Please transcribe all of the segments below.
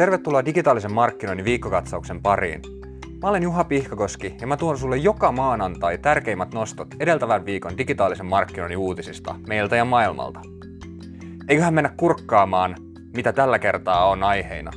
Tervetuloa digitaalisen markkinoinnin viikkokatsauksen pariin. Mä olen Juha Pihkakoski ja mä tuon sulle joka maanantai tärkeimmät nostot edeltävän viikon digitaalisen markkinoinnin uutisista meiltä ja maailmalta. Eiköhän mennä kurkkaamaan, mitä tällä kertaa on aiheina.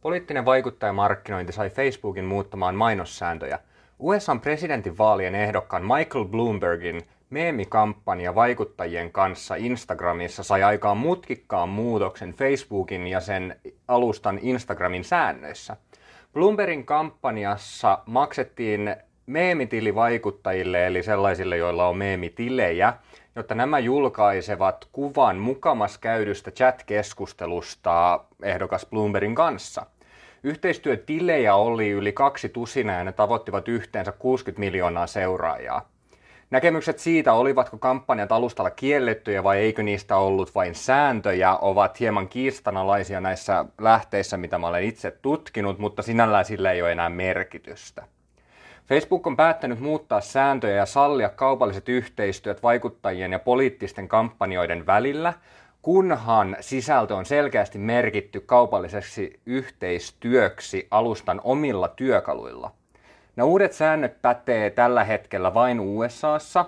Poliittinen vaikuttajamarkkinointi sai Facebookin muuttamaan mainossääntöjä – USAn presidentinvaalien ehdokkaan Michael Bloombergin meemikampanja vaikuttajien kanssa Instagramissa sai aikaan mutkikkaan muutoksen Facebookin ja sen alustan Instagramin säännöissä. Bloombergin kampanjassa maksettiin meemitilivaikuttajille, eli sellaisille, joilla on meemitilejä, jotta nämä julkaisevat kuvan mukamas käydystä chat-keskustelusta ehdokas Bloombergin kanssa – Yhteistyötilejä oli yli kaksi tusinaa ja ne tavoittivat yhteensä 60 miljoonaa seuraajaa. Näkemykset siitä, olivatko kampanjat alustalla kiellettyjä vai eikö niistä ollut vain sääntöjä, ovat hieman kiistanalaisia näissä lähteissä, mitä mä olen itse tutkinut, mutta sinällään sillä ei ole enää merkitystä. Facebook on päättänyt muuttaa sääntöjä ja sallia kaupalliset yhteistyöt vaikuttajien ja poliittisten kampanjoiden välillä, kunhan sisältö on selkeästi merkitty kaupalliseksi yhteistyöksi alustan omilla työkaluilla. Nämä uudet säännöt pätee tällä hetkellä vain USAssa,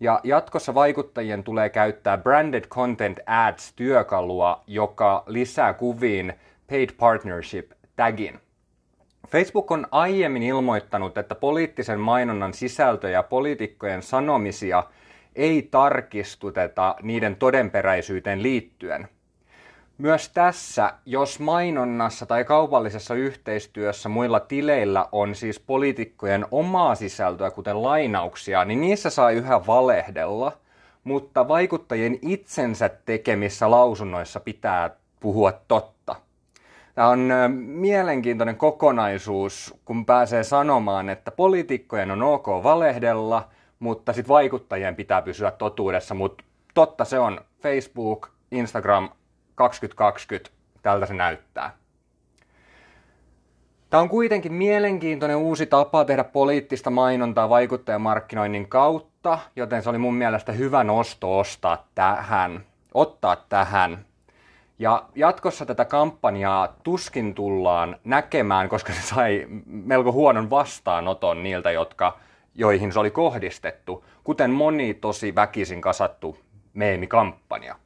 ja jatkossa vaikuttajien tulee käyttää Branded Content Ads-työkalua, joka lisää kuviin Paid Partnership tagin. Facebook on aiemmin ilmoittanut, että poliittisen mainonnan sisältö ja poliitikkojen sanomisia – ei tarkistuteta niiden todenperäisyyteen liittyen. Myös tässä, jos mainonnassa tai kaupallisessa yhteistyössä muilla tileillä on siis poliitikkojen omaa sisältöä, kuten lainauksia, niin niissä saa yhä valehdella, mutta vaikuttajien itsensä tekemissä lausunnoissa pitää puhua totta. Tämä on mielenkiintoinen kokonaisuus, kun pääsee sanomaan, että poliitikkojen on ok valehdella – mutta sitten vaikuttajien pitää pysyä totuudessa, mutta totta se on Facebook, Instagram 2020, tältä se näyttää. Tämä on kuitenkin mielenkiintoinen uusi tapa tehdä poliittista mainontaa vaikuttajamarkkinoinnin kautta, joten se oli mun mielestä hyvä nosto ostaa tähän, ottaa tähän. Ja jatkossa tätä kampanjaa tuskin tullaan näkemään, koska se sai melko huonon vastaanoton niiltä, jotka joihin se oli kohdistettu, kuten moni tosi väkisin kasattu meemikampanja.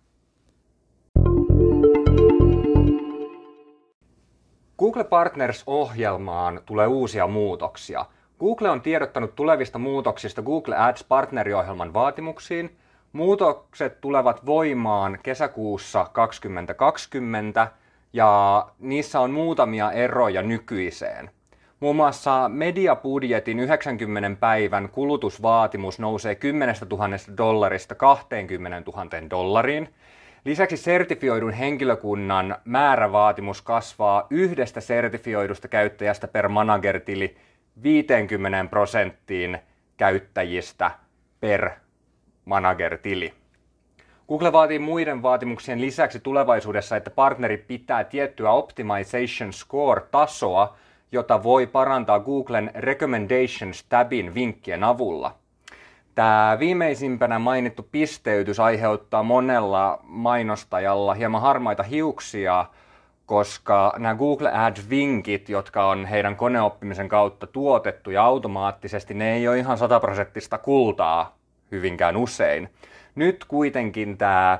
Google Partners-ohjelmaan tulee uusia muutoksia. Google on tiedottanut tulevista muutoksista Google Ads partneriohjelman vaatimuksiin. Muutokset tulevat voimaan kesäkuussa 2020 ja niissä on muutamia eroja nykyiseen. Muun muassa mediabudjetin 90 päivän kulutusvaatimus nousee 10 000 dollarista 20 000 dollariin. Lisäksi sertifioidun henkilökunnan määrävaatimus kasvaa yhdestä sertifioidusta käyttäjästä per managertili 50 prosenttiin käyttäjistä per managertili. Google vaatii muiden vaatimuksien lisäksi tulevaisuudessa, että partneri pitää tiettyä optimization score-tasoa jota voi parantaa Googlen Recommendations-tabin vinkkien avulla. Tämä viimeisimpänä mainittu pisteytys aiheuttaa monella mainostajalla hieman harmaita hiuksia, koska nämä Google Ads-vinkit, jotka on heidän koneoppimisen kautta tuotettu ja automaattisesti, ne ei ole ihan sataprosenttista kultaa hyvinkään usein. Nyt kuitenkin tämä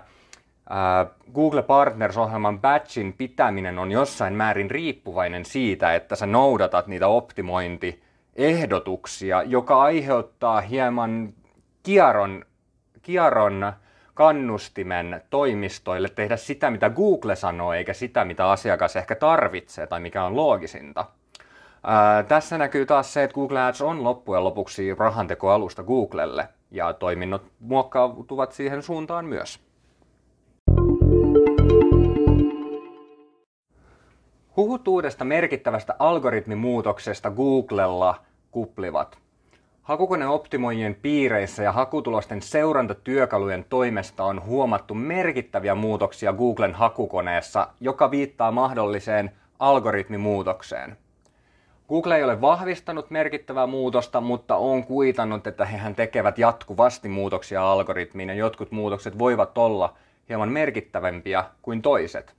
Google Partners-ohjelman batchin pitäminen on jossain määrin riippuvainen siitä, että sä noudatat niitä optimointiehdotuksia, joka aiheuttaa hieman kierron, kierron kannustimen toimistoille tehdä sitä, mitä Google sanoo, eikä sitä, mitä asiakas ehkä tarvitsee tai mikä on loogisinta. Ää, tässä näkyy taas se, että Google Ads on loppujen lopuksi rahantekoalusta Googlelle, ja toiminnot muokkautuvat siihen suuntaan myös. Huhut uudesta merkittävästä algoritmimuutoksesta Googlella kuplivat. Hakukoneoptimoijien piireissä ja hakutulosten seurantatyökalujen toimesta on huomattu merkittäviä muutoksia Googlen hakukoneessa, joka viittaa mahdolliseen algoritmimuutokseen. Google ei ole vahvistanut merkittävää muutosta, mutta on kuitannut, että hehän tekevät jatkuvasti muutoksia algoritmiin ja jotkut muutokset voivat olla hieman merkittävämpiä kuin toiset.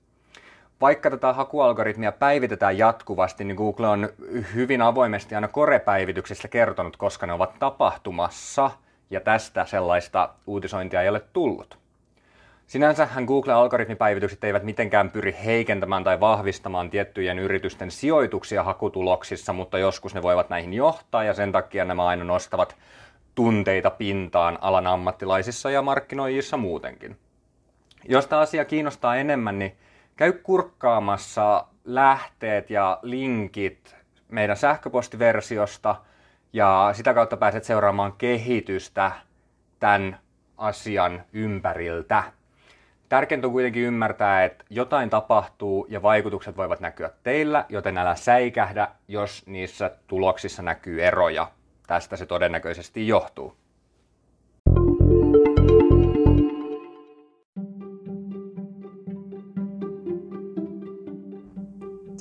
Vaikka tätä hakualgoritmia päivitetään jatkuvasti, niin Google on hyvin avoimesti aina korepäivityksistä kertonut, koska ne ovat tapahtumassa, ja tästä sellaista uutisointia ei ole tullut. Sinänsähän Google-algoritmipäivitykset eivät mitenkään pyri heikentämään tai vahvistamaan tiettyjen yritysten sijoituksia hakutuloksissa, mutta joskus ne voivat näihin johtaa ja sen takia nämä aina nostavat tunteita pintaan alan ammattilaisissa ja markkinoijissa muutenkin. Jos tämä asia kiinnostaa enemmän, niin käy kurkkaamassa lähteet ja linkit meidän sähköpostiversiosta ja sitä kautta pääset seuraamaan kehitystä tämän asian ympäriltä. Tärkeintä on kuitenkin ymmärtää, että jotain tapahtuu ja vaikutukset voivat näkyä teillä, joten älä säikähdä, jos niissä tuloksissa näkyy eroja. Tästä se todennäköisesti johtuu.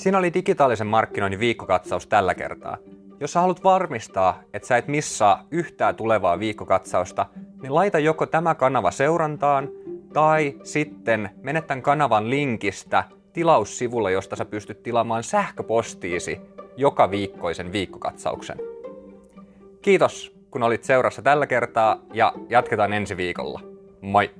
Siinä oli digitaalisen markkinoinnin viikkokatsaus tällä kertaa. Jos sä haluat varmistaa, että sä et missaa yhtään tulevaa viikkokatsausta, niin laita joko tämä kanava seurantaan tai sitten mene tämän kanavan linkistä tilaussivulle, josta sä pystyt tilaamaan sähköpostiisi joka viikkoisen viikkokatsauksen. Kiitos, kun olit seurassa tällä kertaa ja jatketaan ensi viikolla. Moi!